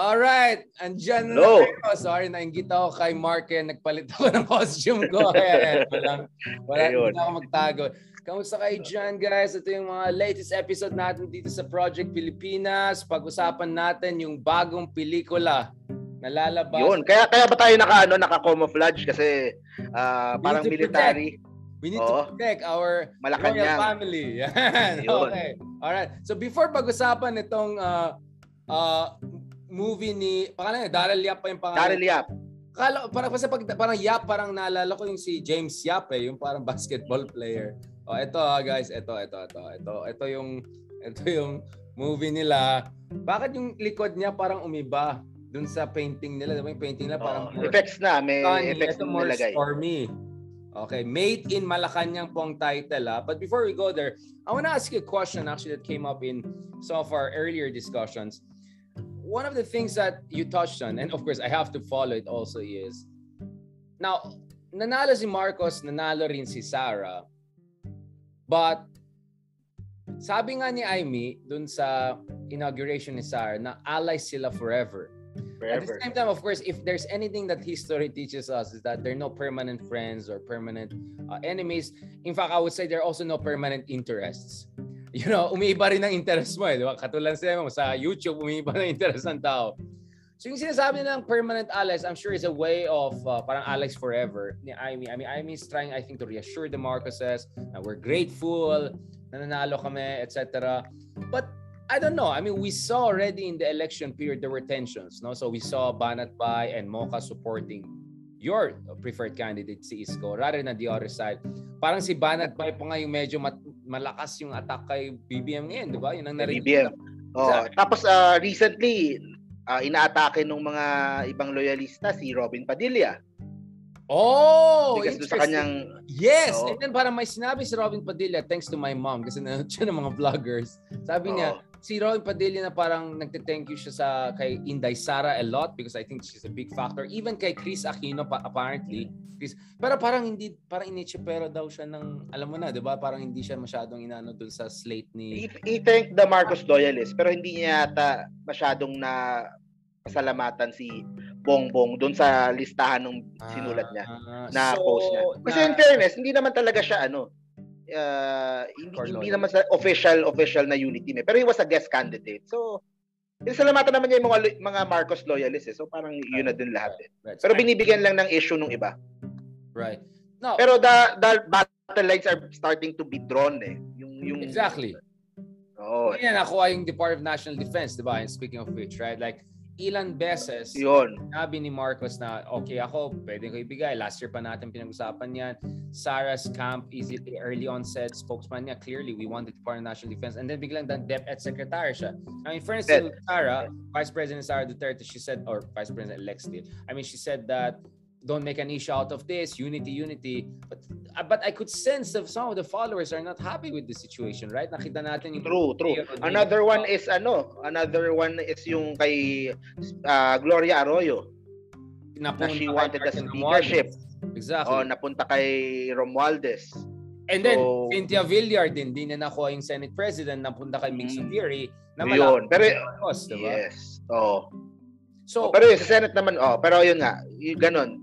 Alright, andyan na Hello. kayo. Sorry, nainggit ako kay Mark kaya nagpalit ako ng costume ko. Kaya walang, wala Ayun. na ako magtago. Kamusta kayo dyan, guys? Ito yung mga latest episode natin dito sa Project Pilipinas. Pag-usapan natin yung bagong pelikula na lalabas. Yun. Kaya kaya ba tayo naka ano, naka-camouflage kasi ah, We parang military. We need Oo. to protect our royal Malacanang. family. Yan. Yun. Okay. Alright. So before pag-usapan itong uh, uh, movie ni, pangalan niya, Daryl Yap pa yung pangalan. Daryl Yap. Kala, parang, kasi pag, parang Yap, parang naalala ko yung si James Yap eh, yung parang basketball player. Oh, ito ah, guys, ito, ito, ito, ito, ito yung, ito yung movie nila. Bakit yung likod niya parang umiba dun sa painting nila? Diba yung painting nila parang Oh, effects na. May sunny, effects ito na more nilagay. stormy. Okay, Made in Malacanang pong title ah. But before we go there, I want to ask you a question actually that came up in some of our earlier discussions. One of the things that you touched on, and of course I have to follow it also is, now, nanalo si Marcos, nanalo rin si Sarah. But, sabi nga ni Amy dun sa inauguration ni Sarah na allies sila forever. At the Forever. same time, of course, if there's anything that history teaches us is that there are no permanent friends or permanent uh, enemies. In fact, I would say there are also no permanent interests. You know, umiiba rin ang interest mo eh, di ba? Katulad sa mo, sa YouTube, umiiba na interest ng tao. So yung sinasabi nilang permanent allies, I'm sure is a way of uh, parang allies forever ni Amy. I mean, Amy is trying, I think, to reassure the Marcoses na we're grateful, na nanalo kami, etc. But I don't know. I mean, we saw already in the election period there were tensions, no? So we saw Banat Bay and Mocha supporting your preferred candidate si Isko rather than the other side. Parang si Banat Bay pa nga yung medyo mat- malakas yung attack kay BBM ngayon, di ba? Yun ang narinig. BBM. Oh, tapos ah, recently ah, inaatake ng mga ibang loyalista si Robin Padilla. Oh, Because sa interesting. kanyang Yes! Oo. And then parang may sinabi si Robin Padilla, thanks to my mom, kasi nanonood siya ng mga vloggers. Sabi niya, Oo. Si Robin Padilla na parang nagte-thank you siya sa kay Inday Sara a lot because I think she's a big factor. Even kay Chris Aquino pa, apparently. Chris, pero parang hindi, parang initsipero daw siya ng, alam mo na, di ba? Parang hindi siya masyadong inano dun sa slate ni... He, he thanked the Marcos loyalists pero hindi niya yata masyadong na pasalamatan si Bongbong doon sa listahan ng sinulat niya Ah, na so, post niya. Kasi na- in fairness, hindi naman talaga siya ano uh, hindi, Core hindi naman sa official official na unity team eh. Pero he was a guest candidate. So Salamatan naman niya yung mga mga Marcos loyalists eh. So parang yun na din lahat eh. Right. Pero binibigyan lang ng issue nung iba. Right. No, Pero the the battle lines are starting to be drawn eh. Yung yung exactly. Oo. Yan, nakuha yung Department of National Defense, di ba? And speaking of which, right? Like, ilan beses Yun. Sabi ni Marcos na, okay ako, pwede ko ibigay. Last year pa natin pinag-usapan yan. Sarah's camp is early onset spokesman niya. Clearly, we want the Department of National Defense. And then biglang dan DepEd Secretary siya. I mean, for instance, Sarah, Vice President Sarah Duterte, she said, or Vice President-elect I mean, she said that don't make an issue out of this, unity, unity. But uh, but I could sense that some of the followers are not happy with the situation, right? Nakita natin yung True, true. Another one is ano, another one is yung kay ah, Gloria Arroyo. Napunta she wanted the speakership. Exactly. Oh, napunta kay Romualdez. And then, So- Cynthia Villar din, di na nakuha yung Senate President, napunta kay Mick Mm. Sugiri, na Yun. malaki Pero Marcos, diba? yes. Oh. So, pero yun, sa Senate naman, oh, pero yun nga, yung ganun.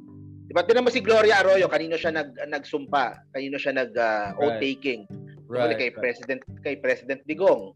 Diba, tinan mo si Gloria Arroyo, kanino siya nag nagsumpa, kanino siya nag oath Right. taking. right, kay right, President kay President Digong.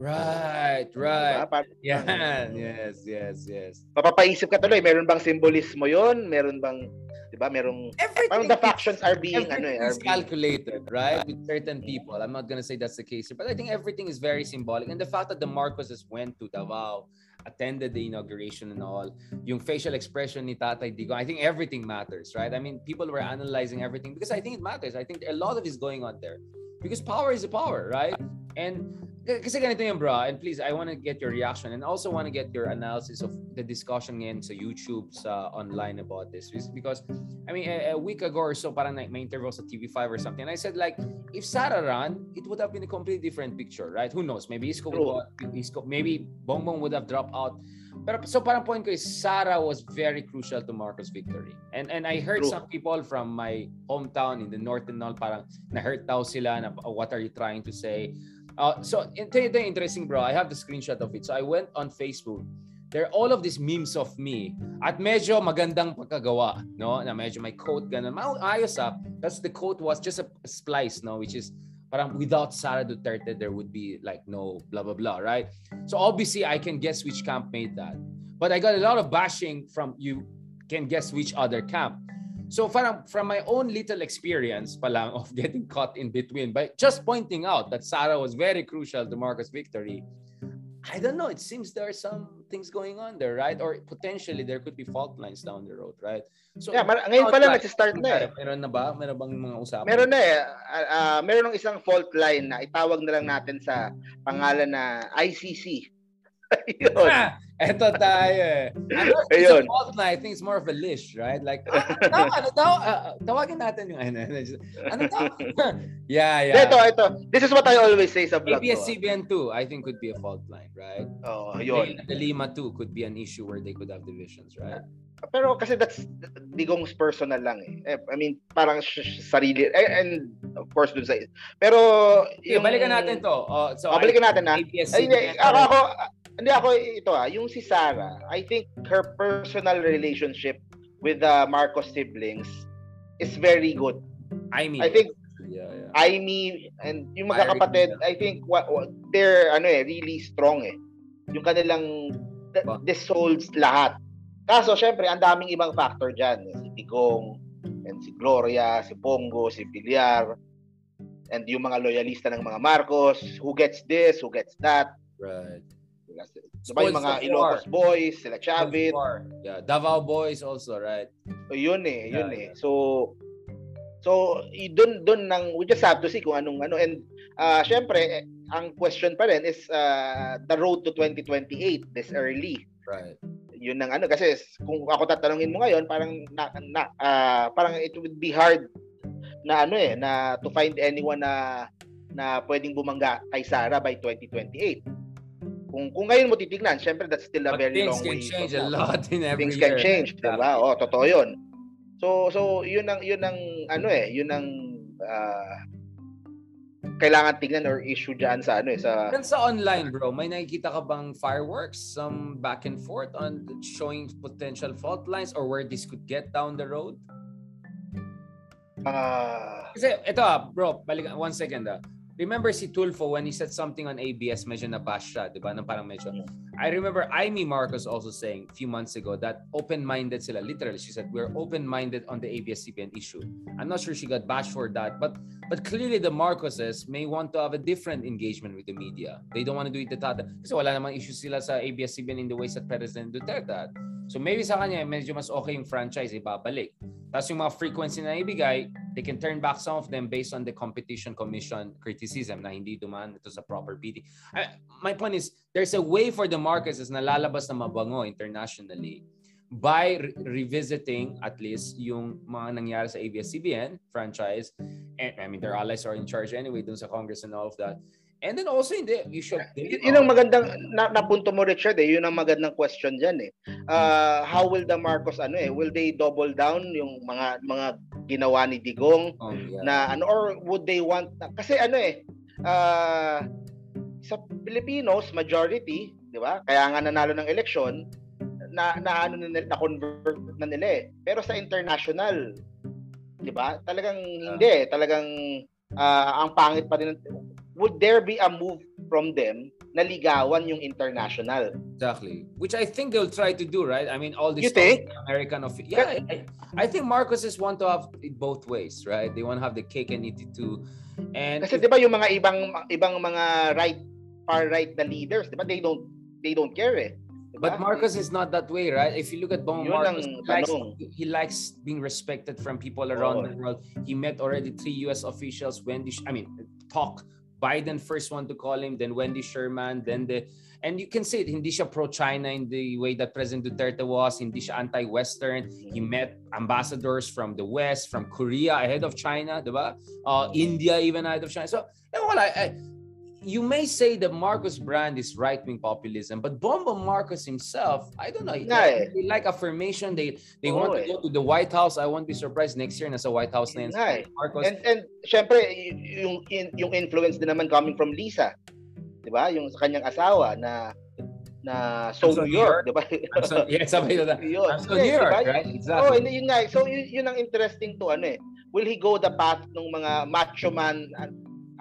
right, Diba? right. Par- Yan, yes, yes, yes. Papapaisip ka tuloy, meron bang simbolismo 'yon? Meron bang 'di ba, merong parang the factions are being ano eh, are being, calculated, right? With certain people. I'm not gonna say that's the case here, but I think everything is very symbolic. And the fact that the Marcoses went to Davao, attended the inauguration and all, yung facial expression ni Tatay Digo, I think everything matters, right? I mean, people were analyzing everything because I think it matters. I think a lot of is going on there. Because power is a power, right? And kasi ganito yung bro, and please, I want to get your reaction and also want to get your analysis of the discussion ngayon sa YouTube, sa online about this. Is Because, I mean, a, a week ago or so, parang like, may interview sa TV5 or something, and I said like, if Sarah ran, it would have been a completely different picture, right? Who knows? Maybe Isko, would have- Isko maybe Bongbong would have dropped out. Pero so parang point ko is Sarah was very crucial to Marcos' victory. And and I heard True. some people from my hometown in the north and all parang na-hurt daw sila na "Oh, what are you trying to say? Uh, so ito yung interesting bro. I have the screenshot of it. So I went on Facebook there are all of these memes of me at medyo magandang pagkagawa, no? Na medyo may quote ganun. Ayos ah. That's the quote was just a splice, no? Which is parang without Sara Duterte, there would be like no blah, blah, blah, right? So obviously, I can guess which camp made that. But I got a lot of bashing from you can guess which other camp. So from, from my own little experience palang of getting caught in between, by just pointing out that Sara was very crucial to Marcos' victory, I don't know. It seems there are some things going on there, right? Or potentially there could be fault lines down the road, right? So yeah, mar- ngayon pa lang nag-start na eh. Meron na ba? Meron bang mga usapan? Meron na eh. Uh, uh, meron ng isang fault line na itawag na lang natin sa pangalan na ICC. Yun. Ah, eto tayo eh. Ano, it's a fault line. I think it's more of a list, right? Like, ah, tama, ano daw? Uh, tawagin natin yung ano. Ano daw? yeah, yeah. Ito, ito. This is what I always say sa blog ABS-CBN 2, I think could be a fault line, right? Oh, yun. The Lima 2 could be an issue where they could have divisions, right? Pero kasi that's Digong's personal lang eh. I mean, parang sarili eh, and of course dun sa Pero yung yeah, balikan natin to. Oh, so oh, balikan natin na. Ay, ako hindi ako ito ah, yung si Sarah, I think her personal relationship with the Marcos siblings is very good. I mean, I think yeah, yeah. Amy and yung mga kapatid, I think what, what, they're ano eh, really strong eh. Yung kanilang the souls lahat. Kaso syempre, ang daming ibang factor diyan, si Tigong, and si Gloria, si Pongo, si Villar, and yung mga loyalista ng mga Marcos, who gets this, who gets that. Right. Diba yung mga Ilocos boys, sila Chavit. Yeah, Davao boys also, right? So yun eh, yun yeah, eh. So So, doon doon nang we just have to see kung anong ano and uh, syempre eh, ang question pa rin is uh, the road to 2028 this early. Right. Yun nang ano kasi kung ako tatanungin mo ngayon parang na, na uh, parang it would be hard na ano eh na to find anyone na na pwedeng bumangga kay Sara by 2028 kung kung ngayon mo titignan, syempre that's still a But very long way. Things can change a lot in every things year. can change, exactly. 'di ba? Oh, totoo 'yun. So so 'yun ang 'yun ang ano eh, 'yun ang uh, kailangan tingnan or issue diyan sa ano eh sa Then sa online bro, may nakikita ka bang fireworks, some back and forth on showing potential fault lines or where this could get down the road? Ah, uh, kasi ito ah, bro, balik one second ah remember si Tulfo when he said something on ABS, medyo nabash siya, di ba? Nang parang medyo, I remember Amy Marcos also saying a few months ago that open-minded sila. Literally, she said, we're open-minded on the ABS-CBN issue. I'm not sure she got bashed for that, but but clearly the Marcoses may want to have a different engagement with the media. They don't want to do it the tata. Kasi wala namang issue sila sa ABS-CBN in the ways that President Duterte had. So maybe sa kanya, medyo mas okay yung franchise, ibabalik. Tapos yung mga frequency na ibigay, they can turn back some of them based on the competition commission criticism na hindi dumaan ito sa proper PD. I, my point is, there's a way for the markets na lalabas na mabango internationally by re- revisiting at least yung mga nangyari sa ABS-CBN franchise. And I mean, their allies are in charge anyway dun sa Congress and all of that. And then also hindi, you should... Y- yun ang magandang, na, napunto mo Richard eh, yun ang magandang question dyan eh. Uh, how will the Marcos, ano eh, will they double down yung mga mga ginawa ni Digong oh, yeah. na ano, or would they want, kasi ano eh, uh, sa Filipinos, majority, di ba? Kaya nga nanalo ng eleksyon, na, na ano na, na convert na nila eh. Pero sa international, 'di ba? Talagang hindi, talagang uh, ang pangit pa din would there be a move from them na ligawan yung international? Exactly. Which I think they'll try to do, right? I mean, all these you think? American of yeah, I, I think Marcoses want to have it both ways, right? They want to have the cake and eat it too. And kasi 'di ba yung mga ibang ibang mga right far right na leaders, 'di ba? They don't they don't care eh. Diba? But Marcos is not that way, right? If you look at Bong Marcos, he likes, he likes being respected from people around oh. the world. He met already three U.S. officials. Wendy, I mean, talk Biden first one to call him, then Wendy Sherman, then the and you can see it, hindi siya pro-China in the way that President Duterte was, hindi siya anti-Western. He met ambassadors from the West, from Korea ahead of China, di ba? Uh, India even ahead of China. So, eh, wala, I, you may say that Marcos brand is right-wing populism, but Bomba Marcos himself, I don't know. They, they like affirmation. They they oh, want to go to the White House. I won't be surprised next year nasa White House na yan. Marcos. And, and syempre, yung, yung influence din naman coming from Lisa. Di ba? Yung sa kanyang asawa na na so, so New York, di ba? so, yeah, sabay na. yun. I'm so New York, diba? right? Exactly. Oh, yun nga. So, yun, yun ang interesting to ano eh. Will he go the path ng mga macho man,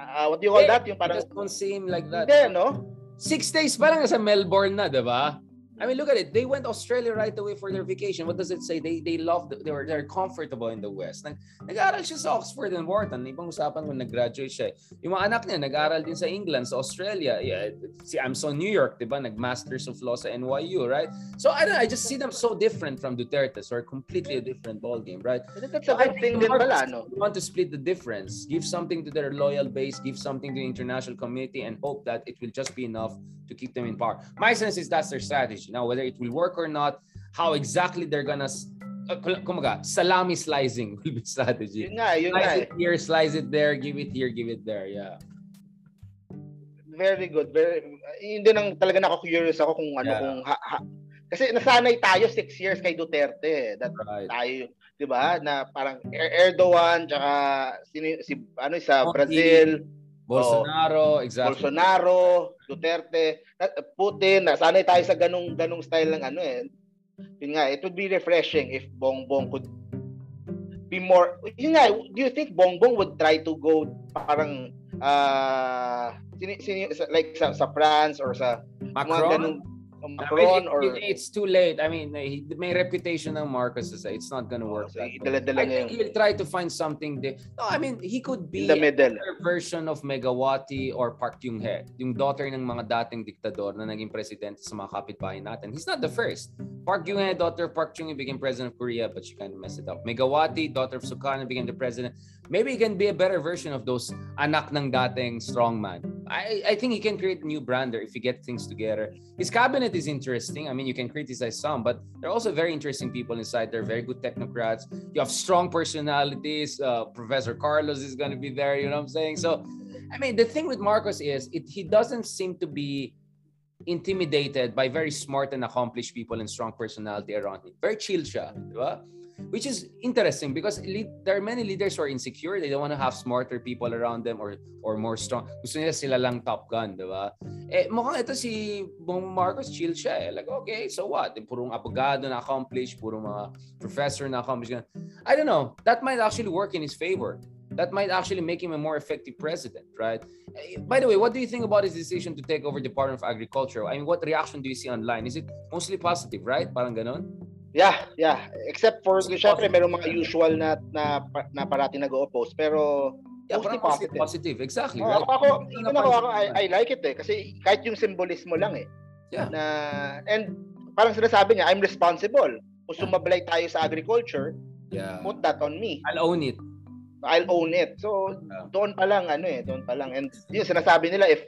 uh, what do you call yeah, that? Yung parang... It don't seem like that. Hindi, no? Six days pa lang sa Melbourne na, di ba? I mean, look at it. They went Australia right away for their vacation. What does it say? They they love they were they're comfortable in the West. Nag nag-aral siya sa Oxford and Wharton. Ibang usapan kung nag-graduate siya. Yung mga anak niya nag-aral din sa England, sa Australia. Yeah, si I'm so New York, 'di ba? Nag-masters of law sa NYU, right? So I don't I just see them so different from Duterte. So completely a different ball game, right? That's a good thing din pala, no? want to split the difference. Give something to their loyal base, give something to the international community and hope that it will just be enough to keep them in power. My sense is that's their strategy. Now, whether it will work or not, how exactly they're gonna uh, kumaga, salami slicing will be strategy. Yun nga, yun slice nga. it here, slice it there, give it here, give it there. Yeah. Very good. Very, yun din ang talaga nako-curious ako kung ano, Yeah. kung ha, ha, kasi nasanay tayo six years kay Duterte. That Right. tayo, 'di ba? Na parang Er- Erdogan tsaka sino, si ano sa. Brazil, Bolsonaro, exactly. Bolsonaro, Duterte, Putin, nasanay tayo sa ganung ganung style ng ano eh. Yun nga, it would be refreshing if Bongbong could be more yun nga, do you think Bongbong would try to go parang uh, sini, sini, like sa, sa France or sa mga Macron? ganung Mean, or it- it's too late. I mean, he, may reputation ng Marcos is it's not gonna work. so, I think he'll try to find something. There. No, I mean, he could be the middle. version of Megawati or Park Geun-hye, yung daughter ng mga dating diktador na naging presidente sa mga kapitbahay natin. He's not the first. Park Geun-hye, daughter of Park Chung-hee, became president of Korea, but she kind of messed it up. Megawati, daughter of Sukarno, became the president. Maybe he can be a better version of those anak ng dating strongman. I, I think he can create a new brand there if he get things together. His cabinet is interesting. I mean, you can criticize some, but there are also very interesting people inside. They're very good technocrats. You have strong personalities. Uh, Professor Carlos is going to be there. You know what I'm saying? So, I mean, the thing with Marcos is it he doesn't seem to be intimidated by very smart and accomplished people and strong personality around him. Very chill siya, di ba? Which is interesting because lead, there are many leaders who are insecure. They don't want to have smarter people around them or or more strong. Gusto nila sila lang top gun, di ba? Eh, mukhang ito si Bong Marcos, chill siya eh. Like, okay, so what? Purong abogado na accomplished, puro mga professor na accomplished. I don't know. That might actually work in his favor. That might actually make him a more effective president, right? By the way, what do you think about his decision to take over Department of Agriculture? I mean, what reaction do you see online? Is it mostly positive, right? Parang ganon? Yeah, yeah. Except for, syempre, meron mga usual na, na, na parati nag-oppose. Pero, Yeah, mostly parang positive. positive. Exactly, Oh, right? ako, ako, even ako, ako I, I like it eh. Kasi kahit yung symbolismo lang eh. Yeah. Na, and parang sinasabi niya, I'm responsible. Kung sumablay tayo sa agriculture, Yeah. put that on me. I'll own it. I'll own it. So, Yeah. doon pa lang, ano eh, doon pa lang. And yun, sinasabi nila, if,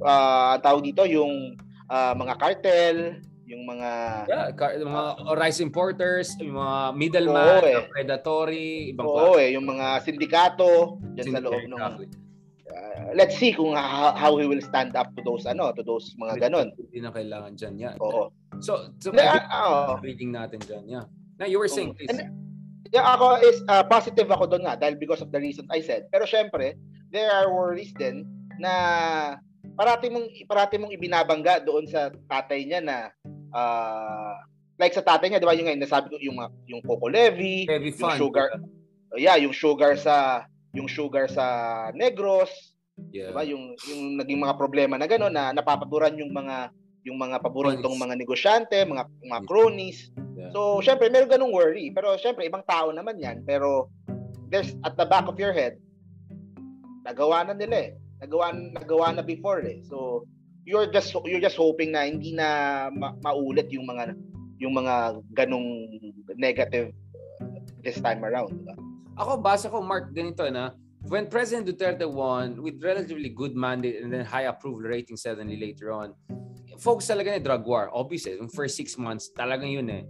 uh, tawag dito, yung ah, mga cartel, yung mga, Yeah, car- yung mga rice importers, yung mga middleman, Oo, eh. predatory, ibang oo eh, yung mga sindikato, dyan sa loob ng, Exactly. uh, let's see kung how, how he will stand up to those, ano, to those mga ganon. Hindi na kailangan dyan yan. Oo. So, so Hindi, ah, oo. reading natin dyan, yeah. Now, you were saying, please. And- Yeah, ako is uh, positive ako doon nga dahil because of the reasons I said. Pero syempre, there are worries din na parati mong parati mong ibinabangga doon sa tatay niya na uh, like sa tatay niya, 'di ba yung nga nasabi ko yung yung Coco Levy, Heavy yung fun. sugar, yeah, yung sugar sa yung sugar sa Negros, Yeah. 'di ba? Yung yung naging mga problema na gano'n na napapaboran yung mga yung mga paboritong mga negosyante, mga mga cronies. Yeah. So, syempre meron ganung worry, pero syempre ibang tao naman 'yan, pero there's at the back of your head nagawa na nila eh. Nagawa nagawa na before eh. So, you're just you're just hoping na hindi na ma- maulit yung mga yung mga ganung negative uh, this time around. Diba? Ako, basa ko, Mark, ganito na, when President Duterte won with relatively good mandate and then high approval rating suddenly later on, focus talaga ni drug war. Obviously, yung first six months, talagang yun eh.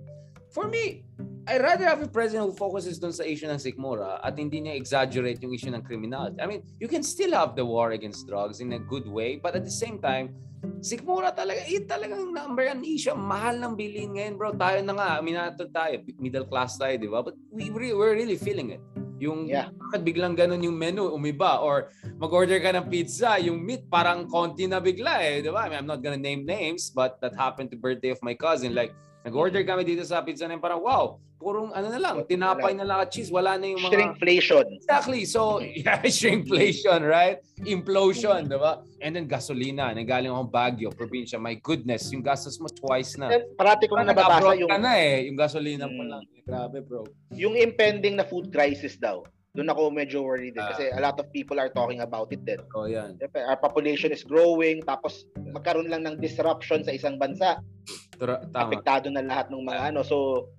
For me, I rather have a president who focuses dun sa issue ng sikmura at hindi niya exaggerate yung issue ng criminality. I mean, you can still have the war against drugs in a good way, but at the same time, sikmura talaga, eh, talagang number one issue. Mahal ng bilhin ngayon, bro. Tayo na nga, aminato tayo, middle class tayo, di ba? But we re- we're really feeling it. Yung Yeah. bakit biglang ganun yung menu, umiba or mag-order ka ng pizza, yung meat parang konti na bigla eh, 'di ba? I mean, I'm not gonna name names, but that happened to birthday of my cousin. Like nag-order kami dito sa pizza na parang wow, purong ano na lang, tinapay na lang at cheese, wala na yung mga Shrinkflation. Exactly. So, yeah, shrinkflation, right? Implosion, di ba? And then gasolina, nanggaling akong Baguio, probinsya. My goodness, yung gastos mo twice na. Parati ko na nababasa yung ka na eh, yung gasolina pa Mm. lang. Grabe, bro. yung impending na food crisis daw. Doon ako medyo worried din Ah. kasi a lot of people are talking about it din. Oh, yan. Our population is growing tapos magkaroon lang ng disruption sa isang bansa. Tra- tama. Apektado na lahat ng mga ano. So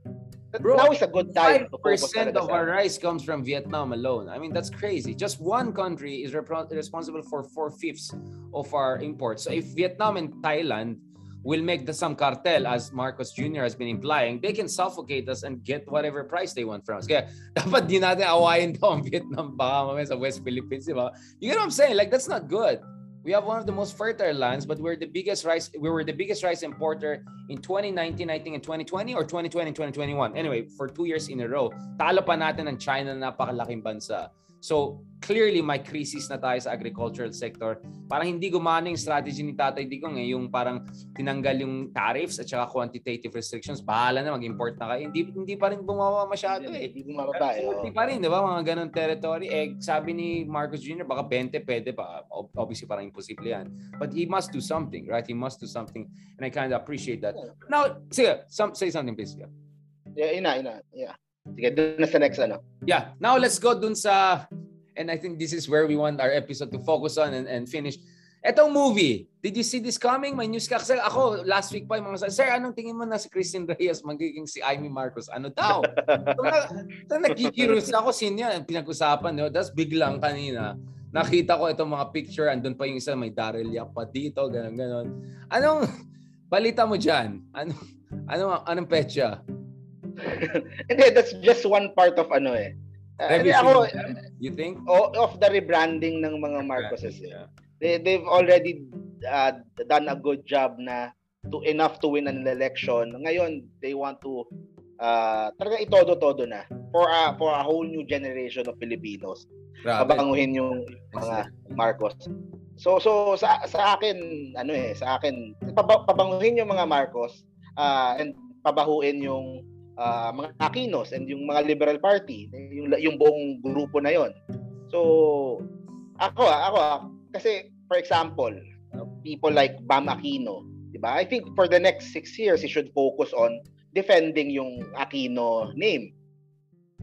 Bro, now is a good time to focus 5% talaga of our rice comes from Vietnam alone. I mean, that's crazy. Just one country is repro- responsible for four-fifths of our imports. So if Vietnam and Thailand will make the some cartel, as Marcos Jr. has been implying, they can suffocate us and get whatever price they want from us. Kaya dapat di natin awayin daw ang Vietnam baka mamaya sa West Philippines, di ba? You get what I'm saying? Like, that's not good. We have one of the most fertile lands, but we're the biggest rice. We were the biggest rice importer in 2019, I think, in 2020 or 2020 and 2021. Anyway, for two years in a row, talo pa natin ng China na napakalaking bansa. So, clearly, may crisis na tayo sa agricultural sector. Parang hindi gumana yung strategy ni Tatay Digong eh, yung parang tinanggal yung tariffs at saka quantitative restrictions. Bahala na, mag-import na kayo. Hindi, hindi pa rin bumawa masyado eh. Hindi bumababa eh. Hindi pa rin, di ba? Mga ganun territory. Eh, sabi ni Marcos Jr., baka 20 pwede pa. Ob- Obviously, parang imposible yan. But he must do something, right? He must do something. And I kind of appreciate that. Now, sige, some, say something, please. Yeah. Yeah, ina, ina. Yeah. Sige, doon na sa next ano. yeah. Now, let's go dun sa... And I think this is where we want our episode to focus on and, and finish. Etong movie, did you see this coming? May news ka. Kasi ako, last week pa yung mga, Sir, anong tingin mo na si Christine Reyes magiging si Amy Marcos? Ano daw? so, na, so, nagkikiros ako, sino yan? Pinag-usapan, no? Tapos biglang kanina, nakita ko itong mga picture, andun pa yung isa, may Daryl Yap pa dito, gano'n, gano'n. Anong balita mo dyan? Anong, anong, anong petsa? Hindi, that's just one part of ano eh. Uh, ako, you think? of the rebranding ng mga Marcoses eh. Yeah. They, they've already uh, done a good job na to enough to win an election. Ngayon, they want to uh, talaga itodo-todo na for a, for a whole new generation of Filipinos. Grabe. Pabanguhin yung mga Marcos. So so sa sa akin ano eh sa akin paba- pabanguhin yung mga Marcos uh, and pabahuin yung uh, mga Aquinos and yung mga Liberal Party yung yung buong grupo na yon. So ako ah, ako ah, kasi for example people like Bam Aquino, 'di ba? I think for the next six years he should focus on defending yung Aquino name.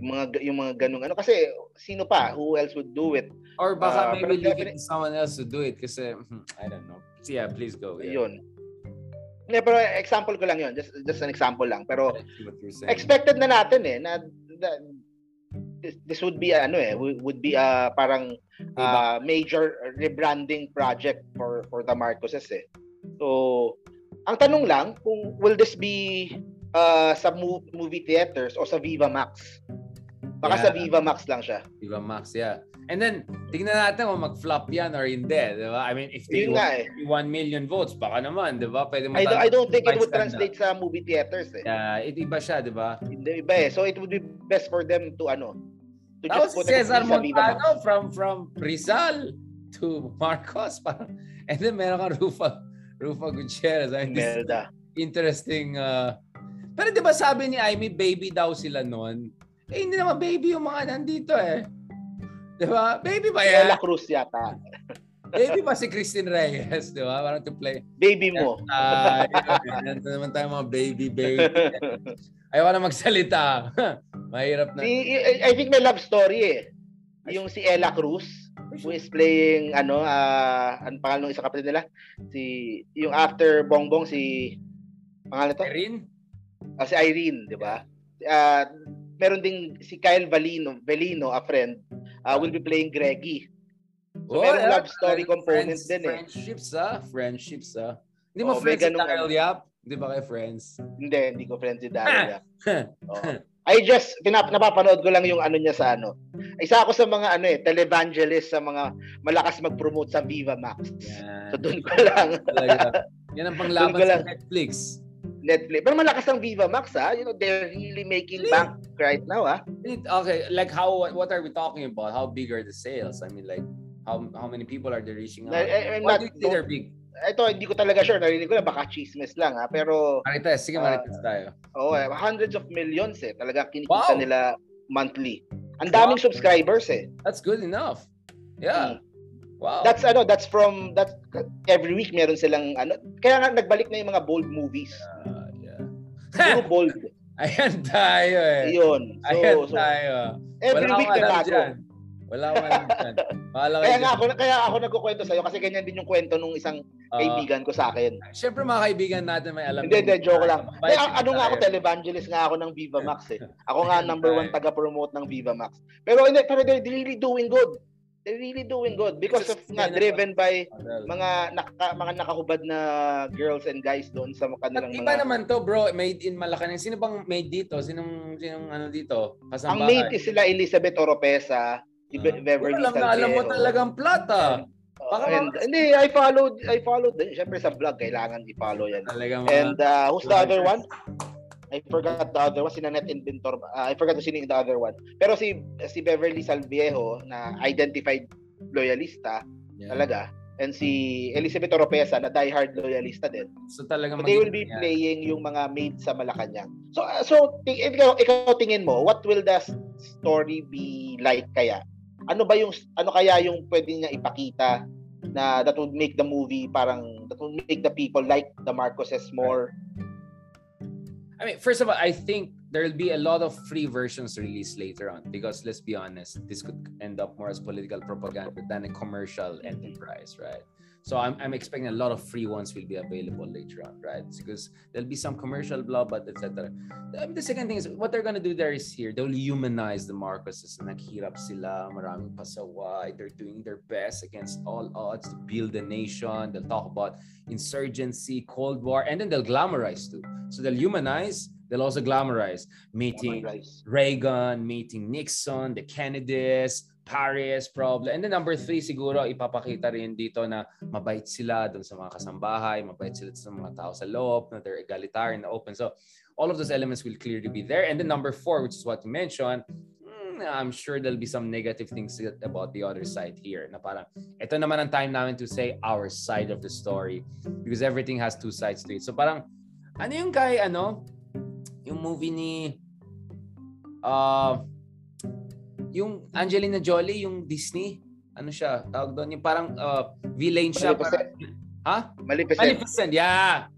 Yung mga yung mga ganung ano kasi sino pa who else would do it Or baka Uh, maybe leave it to someone else to do it kasi hmm, I don't know. So yeah, please go. Yeah. Yun. Hindi, pero example ko lang yun. Just, just an example lang. Pero expected na natin eh na, na this, this would be ano eh would be a parang uh, major rebranding project for for the Marcoses eh. So ang tanong lang kung will this be uh, sa mo- movie theaters o sa Viva Max? Baka sa Yeah. Viva Max lang siya. Diba, Max? Yeah. And then, tingnan natin kung mag-flop yan or hindi. Diba? I mean, if they Yun nga eh. want 1 million votes, baka naman, diba? Pwede I, don't- I don't think it would translate sa movie theaters eh. Yeah, it iba siya, diba? Hindi iba eh. So it would be best for them to ano to Tapos si put Cesar sa Viva. Montano from from Rizal to Marcos. Parang, and then meron kang Rufa, Rufa Gutierrez. I mean, Imelda. interesting. Uh, pero di ba sabi ni Amy, baby daw sila noon? Eh, hindi naman baby yung mga nandito eh. Di ba? Baby ba yan? Ella Cruz yata. Baby ba si Christine Reyes? Di ba? Parang to play. Baby mo. Ah, yun. Nandito naman tayo mga baby, baby. Ayaw na magsalita. Mahirap na. Si, I, think may love story eh. Yung si Ella Cruz who is playing ano ah ang pangalan ng isang kapatid nila si yung after Bongbong si pangalan to Erin? Ah, si Irene di ba Ah, meron ding si Kyle Valino Velino a friend ah, will be playing Greggy So, merong love story component friends, din eh. Friendships ah. Friendships ah. Hindi mo Oh, friends si Daryl Yap? Hindi ba kayo friends? hindi hindi ko friend si Daryl Yap. Oo. I just pinap napapanood ko lang yung ano niya sa ano. Isa ako sa mga ano eh televangelist sa mga malakas mag-promote sa Viva Max. Yan. So doon ko lang. Yan ang panglaban sa. Netflix. Netflix. Pero malakas ang Viva Max ha. You know, they're really making Really? bank right now ha. Okay, like how what, are we talking about? How big are the sales? I mean like how how many people are they reaching out? Na- eh, eh, Why not- do you say they're big? Ito, hindi ko talaga sure. Narinig ko lang, baka chismis lang ha. Pero, Marites, sige Ah, Marites tayo. oh, eh, hundreds of millions eh. Talaga kinikita Wow. nila monthly. Ang daming Wow. subscribers eh. That's good enough. Yeah. Wow. That's ano, that's from that's every week meron silang ano. Kaya nga nagbalik na yung mga bold movies. Uh, yeah. Puro bold. Ayan tayo eh. Yun. So, Ayan so tayo. every Wala week alam bago. dyan. Wala alam dyan. Kaya nga ako kaya ako nagkukwento sa kasi ganyan din yung kwento nung isang Ah, kaibigan ko sa akin. Syempre mga kaibigan natin may alam. Hindi, hindi, joke lang. Din ano nga ako, televangelist nga ako ng Viva Max eh. Ako nga number one taga-promote ng Viva Max. Pero hindi, pero they're really doing good. They're really doing good because of nga driven by mga naka, mga nakahubad na girls and guys doon sa At kanilang iba mga naman to bro, made in Malacanang. Sino bang made dito? Sinong, sinong ano dito? Ang Kasambahay. mate is sila Elizabeth Oropesa, Ah. Beverly Alam na alam mo talagang plata. Baka and, hindi, I followed, I followed din. Siyempre sa vlog, kailangan i-follow yan. Talagang mga... And uh, who's the other one? I forgot the other one, si Nanette Inventor. Uh, I forgot to sino the other one. Pero si si Beverly Salviejo na identified loyalista Yeah. talaga. And si Elizabeth Oropesa na diehard loyalista din. So talagang So they will be yan. playing yung mga made sa Malacanang. So uh, so ting- ikaw, ikaw tingin mo, what will the story be like kaya? Ano ba yung ano kaya yung pwede niya ipakita na that would make the movie parang that would make the people like the Marcoses more I mean, first of all, I think there will be a lot of free versions released later on because let's be honest, this could end up more as political propaganda than a commercial enterprise, right? So I'm, I'm expecting a lot of free ones will be available later on, right? Because there'll be some commercial blah, but etc. The, second thing is what they're gonna do there is here they'll humanize the Marcoses. Naghirap sila, maraming pasaway. They're doing their best against all odds to build a nation. They'll talk about insurgency, Cold War, and then they'll glamorize too. So they'll humanize, they'll also glamorize, meeting guys. Reagan, meeting Nixon, the Kennedys, Paris problem. And then number three, siguro ipapakita rin dito na mabait sila dun sa mga kasambahay, mabait sila sa mga tao sa loob, na they're egalitarian, na open. So all of those elements will clearly be there. And then number four, which is what you mentioned, mm, I'm sure there'll be some negative things about the other side here. Na parang, ito naman ang time namin to say our side of the story because everything has two sides to it. So parang, ano yung kay, ano, yung movie ni, uh, yung Angelina Jolie, yung Disney, ano siya, tawag doon, yung parang uh, villain siya. Maleficent. Parang, ha? Maleficent. Maleficent, yeah.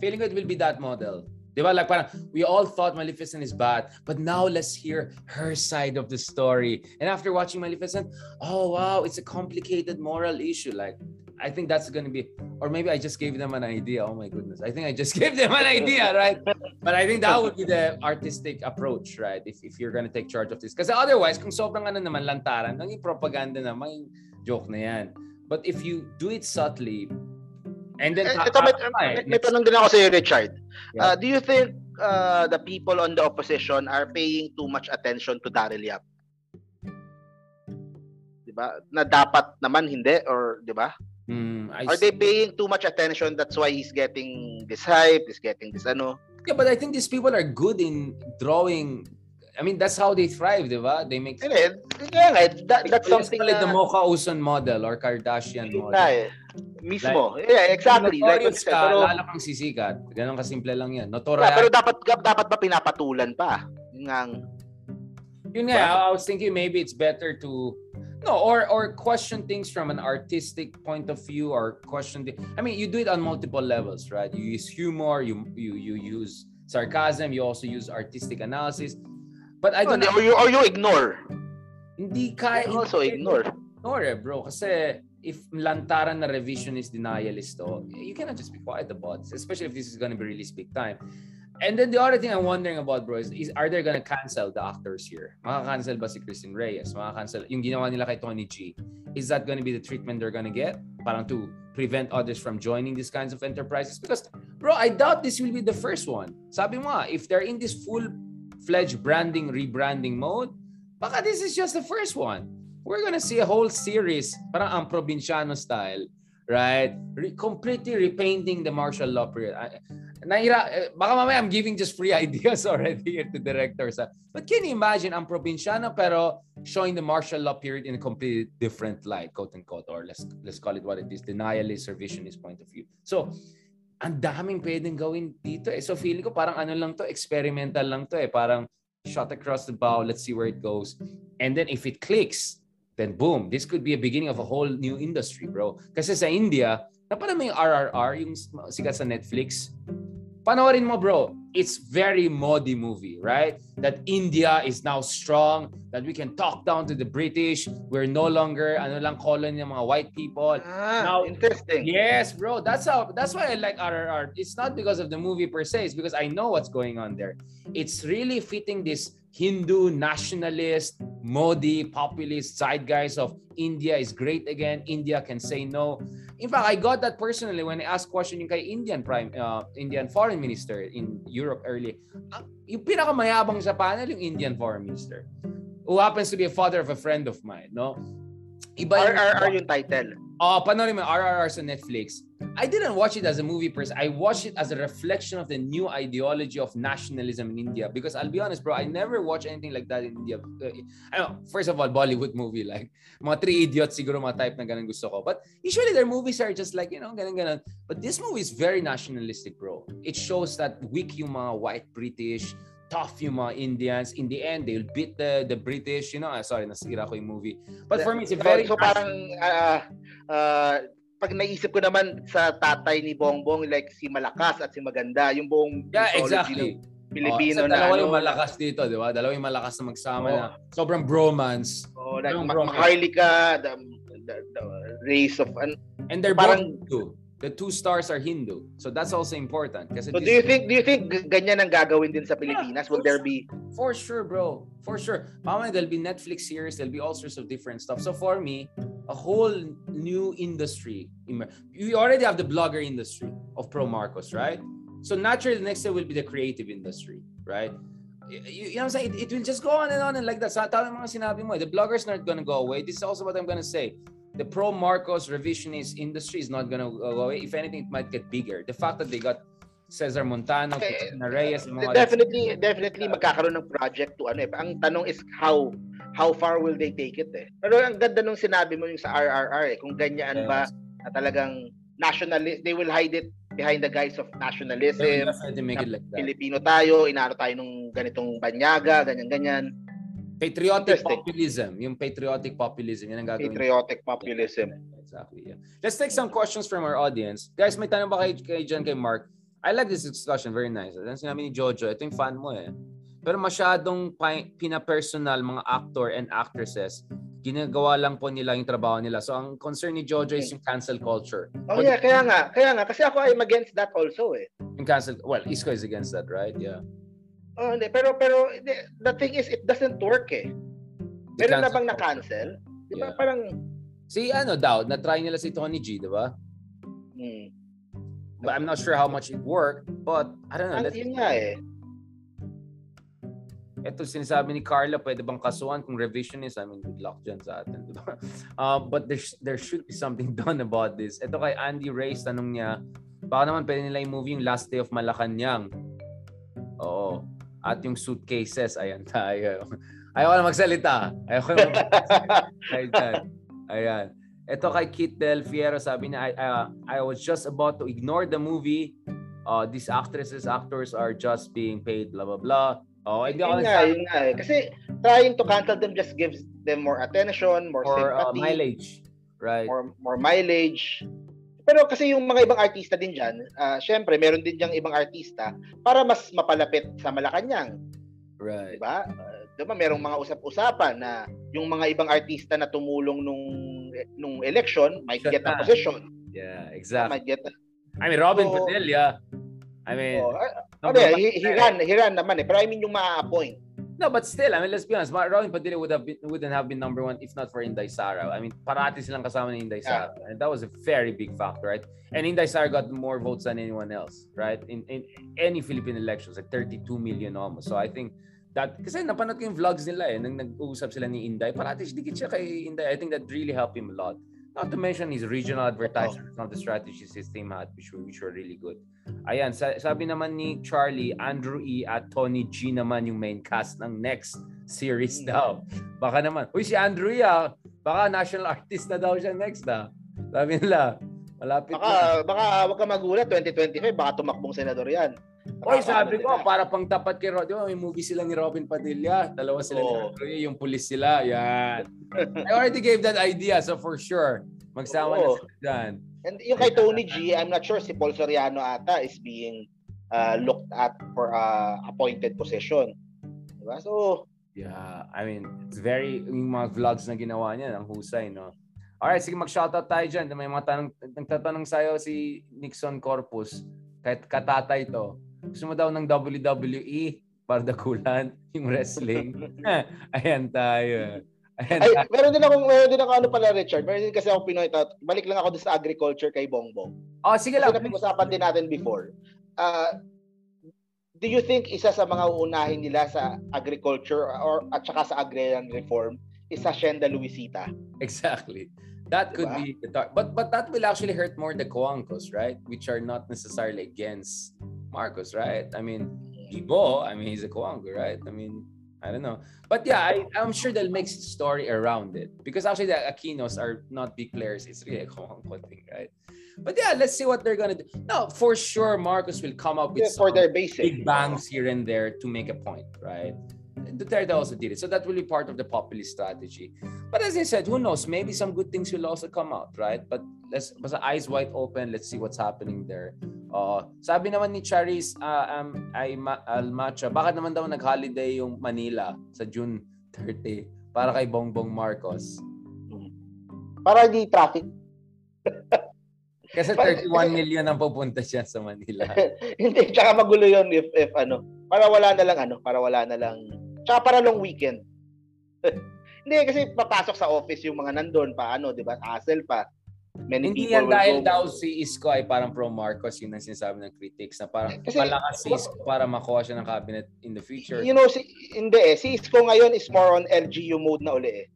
Feeling ko it will be that model. Di ba? Like parang, we all thought Maleficent is bad, but now let's hear her side of the story. And after watching Maleficent, oh wow, it's a complicated moral issue. Like, I think that's gonna be, or maybe I just gave them an idea. Oh my goodness, I think I just gave them an idea, right? But I think that would be the artistic approach, right? If, if you're gonna take charge of this. Kasi otherwise, kung sobrang ano naman, lantaran, naging propaganda naman, joke na yan. But if you do it subtly, and then... Eh, Ito, may, may, may tanong din ako sa iyo, Richard. Yeah. Uh, do you think uh, the people on the opposition are paying too much attention to Daryl Yap? Diba? Na dapat naman hindi or 'di ba? Mm, I Are they paying too much attention that's why he's getting this hype, he's getting this ano? Yeah, but I think these people are good in drawing. I mean, that's how they thrive, di ba? They make. Kaya nga, that, that's something call it the na, Mocha Uson model or Kardashian model. na eh. Mismo. yeah, exactly. Like ka, Pero, lalo kang sisikat. Ganon kasimple lang yan. yeah, Notorious. pero dapat dapat ba pinapatulan pa? Yun nga ang- Yun nga, I was thinking maybe it's better to no or or question things from an artistic point of view or question the, I mean, you do it on multiple levels, right? You use humor, you you you use sarcasm, you also use artistic analysis. But I don't or, you, or you ignore. hindi kaya You also hindi- ignore. ignore eh, bro. Kasi if lantaran na revisionist denialist to, you cannot just be quiet about this, especially if this is gonna be released big time. And then the other thing I'm wondering about, bro, is, is are they gonna cancel the actors here? Maka-cancel ba si Christine Reyes? Maka-cancel yung ginawa nila kay Tony G? Is that gonna be the treatment they're gonna get? Parang to prevent others from joining these kinds of enterprises? Because, bro, I doubt this will be the first one. Sabi mo if they're in this full-fledged branding, rebranding mode, baka this is just the first one. We're gonna see a whole series, parang ang probinsyano style, right? Re- completely repainting the martial law period. I, nahira, eh, baka mamaya I'm giving just free ideas already here to directors. ah. But can you imagine, ang probinsyano pero showing the martial law period in a completely different light, quote unquote, or let's let's call it what it is, denialist or visionist point of view. So, ang daming pwedeng gawin dito eh. So feeling ko parang ano lang to, experimental lang to eh. Parang shot across the bow, let's see where it goes. And then if it clicks, then boom, this could be a beginning of a whole new industry, bro. Kasi sa India, napanood mo yung RRR, yung sikat sa Netflix? Panoorin mo, bro. It's very Modi movie, right? That India is now strong, that we can talk down to the British. We're no longer ano lang colony ng mga white people. Ah, Now- interesting. Yes, bro. That's how. That's why I like RRR. It's not because of the movie per se. It's because I know what's going on there. It's really fitting this Hindu nationalist, Modi populist zeitgeist of India is great again. India can say no. In fact, I got that personally when I asked question yung kay Indian Prime, uh, Indian Foreign Minister in Europe early. Ang- Yung pinakamayabang sa panel yung Indian Foreign Minister, who happens to be a father of a friend of mine, no? Iba RRR yung title. Oh, panoorin mo RRR sa Netflix. I didn't watch it as a movie person. I watched it as a reflection of the new ideology of nationalism in India. Because I'll be honest, bro, I never watched anything like that in India. Uh, I know, first of all, Bollywood movie like mga three idiots siguro mga type na ganun gusto ko. But usually their movies are just like, you know, ganun ganun. But this movie is very nationalistic, bro. It shows that weak yung mga white British, tough yung mga Indians. In the end, they'll beat the the British. You know, ah, sorry, nasira ko yung movie. But for me, it's a very parang ah, ah, pag naisip ko naman sa tatay ni Bongbong like si Malakas at si Maganda, yung buong Yeah, exactly. ng Pilipino oh, na dalawa ano, yung malakas dito, di ba? Dalawa yung malakas na magsama Oo. na sobrang bromance. oh, like Yung Ma- bromance. Maharlika, the, the, the race of an And they're Parang- both Hindu. The two stars are Hindu. So that's also important. Kasi So do you think do you think ganyan ang gagawin din sa Pilipinas? Will there be For sure, bro. For sure. Mamaya, there'll be Netflix series. There'll be all sorts of different stuff. So for me, a whole new industry. We already have the blogger industry of Pro Marcos, right? So naturally, the next step will be the creative industry, right? You, you know what I'm saying? It, it will just go on and on and like that. Sa tama mga sinabi mo, eh, the blogger's not gonna go away. This is also what I'm gonna say. The pro Marcos revisionist industry is not gonna go away. If anything, it might get bigger. The fact that they got Cesar Montano, Cristina Reyes, mga definitely definitely magkakaroon ng project to ano eh. Ang tanong is how how far will they take it eh. Pero ang ganda nung sinabi mo yung sa RRR eh, kung ganyan ba na talagang nationalist, they will hide it behind the guise of nationalism. definitely make it like that. Pilipino tayo, inaano tayo nung ganitong banyaga, ganyan-ganyan. Patriotic populism. Yung patriotic populism. Yan ang gagawin. Patriotic populism. Exactly. Yeah. Let's take some questions from our audience. Guys, may tanong ba kay, kay John, kay Mark? I like this discussion. Very nice. Ano sinabi ni Jojo? Ito yung fan mo eh. Pero masyadong pinapersonal mga actor and actresses. Ginagawa lang po nila yung trabaho nila. So ang concern ni Jojo is yung cancel culture. Oh yeah, kaya nga, kaya nga kasi ako I'm against that also eh. Yung cancel, well, Isko is against that, right? Yeah. Oh, hindi, pero pero the thing is it doesn't work eh. Meron na bang na-cancel? Di ba Yeah. parang Si ano daw, na-try nila si Tony G, di ba? hmm, But I'm not sure how much it worked. But I don't know. ang- Let's yun nga eh. Ito sinasabi ni Carla, pwede bang kasuhan kung revisionist? I mean, good luck dyan sa atin. di ba? Uh, but there, sh- there should be something done about this. Ito kay Andy Reyes, tanong niya, baka naman pwede nila movie yung Last Day of Malacanang. Oo. At yung suitcases, ayan tayo. Ayaw ko na magsalita. Ayaw ko na magsalita. Ayan. Ito kay Kit Del Fiero, sabi niya, I, uh, I was just about to ignore the movie. Uh, these actresses, actors are just being paid, blah, blah, blah. Oh, hindi ako nga, yun nga eh. Kasi trying to cancel them just gives them more attention, more for uh, sympathy, mileage. Right. more more mileage. Pero kasi yung mga ibang artista din dyan, ah, syempre, meron din diyang ibang artista para mas mapalapit sa Malacanang. Right. Di ba? Uh, di ba merong mga usap-usapan na yung mga ibang artista na tumulong nung nung election might Siya get a position. Yeah, exactly. Might get a, I mean, Robin So- Padilla. I mean, oh, ah, number okay, he, he ran, he ran naman eh. Pero I mean yung ma-appoint. No, but still, I mean, let's be honest. Robin Padilla would have been, wouldn't have been number one if not for Inday Sara. I mean, parati silang kasama ni Inday Sara. And that was a very big factor, right? And Inday Sara got more votes than anyone else, right? In, in any Philippine elections, like 32 million almost. So I think that, kasi napanood ko yung vlogs nila eh, nang nag-uusap sila ni Inday, parati dikit siya kay Inday. I think that really helped him a lot. Not to mention his regional advertisements on the strategies his team had, which were, which were really good. Ayan, sa- sabi naman ni Charlie, Andrew E. at Tony G naman yung main cast ng next series Hmm. daw. Baka naman, uy si Andrew E. ah, baka national artist na daw siya next ah. Sabi nila, malapit na. Baka, baka wag ka magulat, 2025, baka tumakbong senador yan. Baka sabi ano ko, nila. para pang tapat kay Robin, may movie sila ni Robin Padilla. Dalawa sila ni Oo. Andrew E. Yung pulis sila. Yan. I already gave that idea, so for sure, magsama na Oo. sila dyan. And yung kay Tony G, I'm not sure si Paul Soriano ata is being uh, looked at for a appointed position. Diba? So, Yeah, I mean, it's very, yung mga vlogs na ginawa niya, ang husay, no? Alright, sige, mag-shoutout tayo dyan. May mga tanong, nagtatanong sa'yo si Nixon Corpus, kahit katatay to. Gusto mo daw ng WWE para dakulan yung wrestling? Ayan tayo. Ayan ay, meron din ako, meron din ako ano pala Richard, meron din kasi ako Pinoy out. Balik lang ako sa agriculture kay Bongbong. Oh, sige Kasi lang. napag-usapan din natin before. Uh, do you think isa sa mga uunahin nila sa agriculture or at saka sa agrarian reform is Hacienda Luisita? Exactly. That could Diba? be the tar- but but that will actually hurt more the Coancos, right? Which are not necessarily against Marcos, right? I mean, Ibo, I mean, he's a Coanco, right? I mean, I don't know. But yeah, I, I'm sure they'll make story around it. Because actually the Aquinos are not big players. It's really a Coanco thing, right? But yeah, let's see what they're gonna do. No, for sure Marcos will come up with Yeah, for their basic. big bangs here and there to make a point, right? Duterte also did it. So that will be part of the populist strategy. But as I said, who knows? Maybe some good things will also come out, right? But let's eyes wide open. Let's see what's happening there. Uh, sabi naman ni Charis uh, um, ay ma- Almacha, bakit naman daw nag-holiday yung Manila sa June 30 para kay Bongbong Marcos? Para di traffic. Kasi 31 million ang pupunta siya sa Manila. Hindi, tsaka magulo yun if, if ano, para wala na lang ano, para wala na lang, tsaka para long weekend. Hindi, kasi papasok sa office yung mga nandun pa, ano, di ba, hassle pa. Many Hindi people yan dahil go- daw si Isko ay parang pro Marcos, yun ang sinasabi ng critics na parang Kasi- malakas si Isko para makuha siya ng cabinet in the future. You know, si, hindi eh, si Isko ngayon is more on LGU mode na uli eh.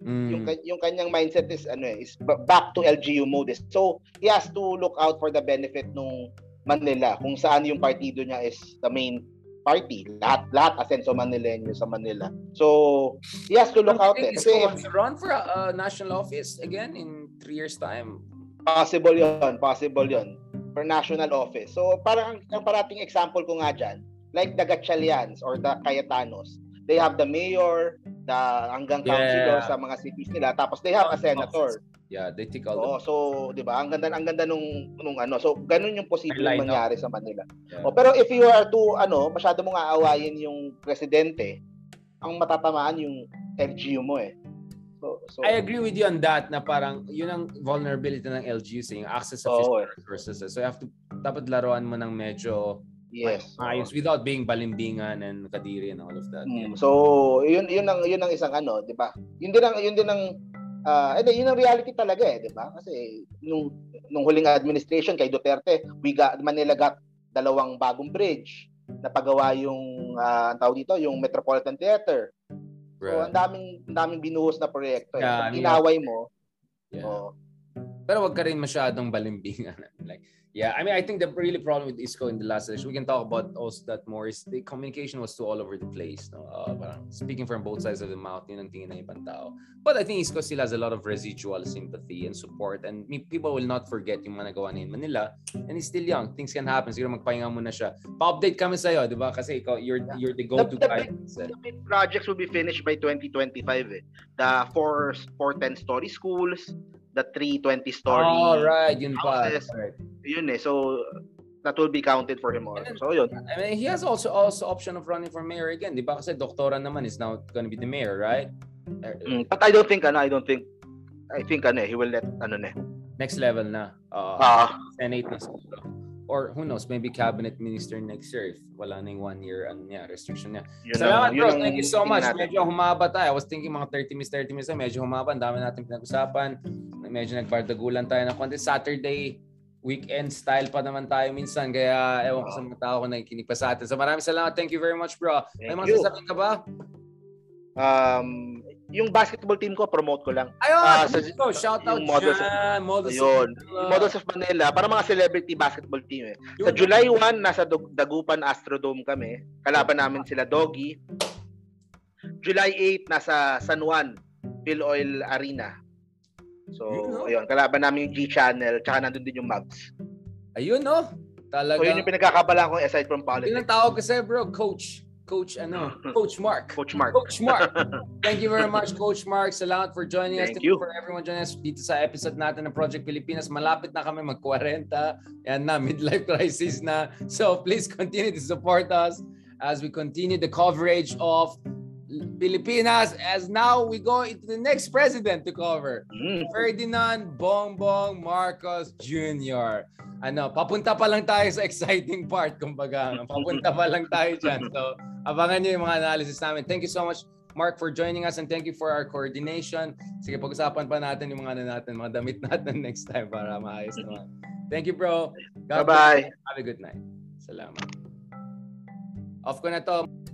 Mm. Yung, yung kanyang mindset is, ano eh, is ba- back to LGU mode eh. So, he has to look out for the benefit nung Manila, kung saan yung partido niya is the main party. Lahat, lahat asenso Manileño sa Manila. So, he has to look out you eh. Kasi if run for a, a national office again in three years time? possible yon possible yon for national office. So, parang ang parating example ko nga dyan, like the Gatchalians or the Cayetanos, they have the mayor, the hanggang councilor Yeah. sa mga cities nila, tapos they have a senator. Yeah, they take all Oo, so 'di ba? Ang ganda ang ganda nung nung ano. So ganun yung up. mangyari sa Manila. Yeah. Oh, pero if you are to ano, masyado mong aawayin yung presidente, ang matatamaan yung LGU mo eh. So, so I agree with you on that na parang yun ang vulnerability ng LGU sa yung access sa Oo, fiscal resources. So you have to dapat laruan mo ng medyo yes. maayos without being balimbingan and kadiri and all of that. Mm, so yun yun ang yun ang isang ano, 'di ba? Yun din ang yun din ang ah uh, yun ang reality talaga eh, 'di ba? Kasi nung nung huling administration kay Duterte, we got Manila got dalawang bagong bridge napagawa yung ah, ang tawag dito, yung Metropolitan Theater. So Right. ang daming ang daming binuhos na proyekto. Eh. Yeah, I Pag mean, inaway mo, Yeah. oh, Pero wag ka rin masyadong balimbingan. like, yeah, I mean, I think the really problem with Isco in the last election, we can talk about also that more, is the communication was too all over the place. No? Uh, parang speaking from both sides of the mouth, yun ang tingin ng ibang tao. But I think Isco still has a lot of residual sympathy and support. And people will not forget yung mga nagawa niya in Manila. And he's still young. Things can happen. Siguro magpahinga muna siya. Pa-update kami sa'yo, di ba? Kasi ikaw, you're, you're the go-to The- the guy. the big projects will be finished by 2025 eh. The four 410 story schools, the 320 story Oh, right. Yun pa. houses. Right. yun eh. So that will be counted for him also. Then- So yun. I mean, he has also also option of running for mayor again, di ba? Kasi doktora naman is now gonna be the mayor, right? Mm, but I don't think ano, I don't think I think ano eh, he will let ano na. eh. Next level na. Uh, Ah, Senate na. Or who knows, maybe cabinet minister next year if wala na yung one year ano niya, restriction niya. yun Salamat ang- bro, yun thank you so much. natin. Medyo humaba tayo. I was thinking mga 30 minutes, 30 minutes. Medyo humaba. Ang dami natin pinag-usapan. Medyo nagbardagulan tayo ng konti. Saturday, weekend style pa naman tayo minsan. Kaya ewan ko sa mga tao kung nakikinig pa sa atin. So maraming salamat. Thank you very much bro. May Thank mga you. sasabihin ka ba? Um, yung basketball team ko, promote ko lang. Ayun, Ah, sa, sa- shout out Models of- dyan. Models of Ayun. Manila. Models of Manila, para mga celebrity basketball team eh. Sa Yun. July 1, nasa Dug- Dagupan Astrodome kami. Kalaban namin sila Doggy. July 8, nasa San Juan, Phil Oil Arena. So, Yun, no? ayun, kalaban namin yung G-Channel, tsaka nandun din yung Mags. Ayun, no? Talaga. So, yun yung pinagkakabala ko aside from Yun politics. ang tawag kasi, bro. Coach. Coach, ano? Coach Mark. Coach Mark. Coach Mark. Thank you very much, Coach Mark. Salamat for joining us. Thank Thank you you. for everyone joining us dito sa episode natin ng Project Pilipinas. Malapit na kami mag-40. Yan na, midlife crisis na. So please continue to support us as we continue the coverage of Pilipinas as now we go into the next president to cover. Mm. Ferdinand Bongbong Marcos Jr. Ano, papunta pa lang tayo sa exciting part, kumbaga. Papunta pa lang tayo dyan. So, abangan nyo yung mga analysis namin. Thank you so much, Mark, for joining us and thank you for our coordination. Sige, pag-usapan pa natin yung mga ano natin, mga damit natin next time para maayos naman. Thank you, bro. God Bye-bye. Have a good night. Salamat. Off ko na to.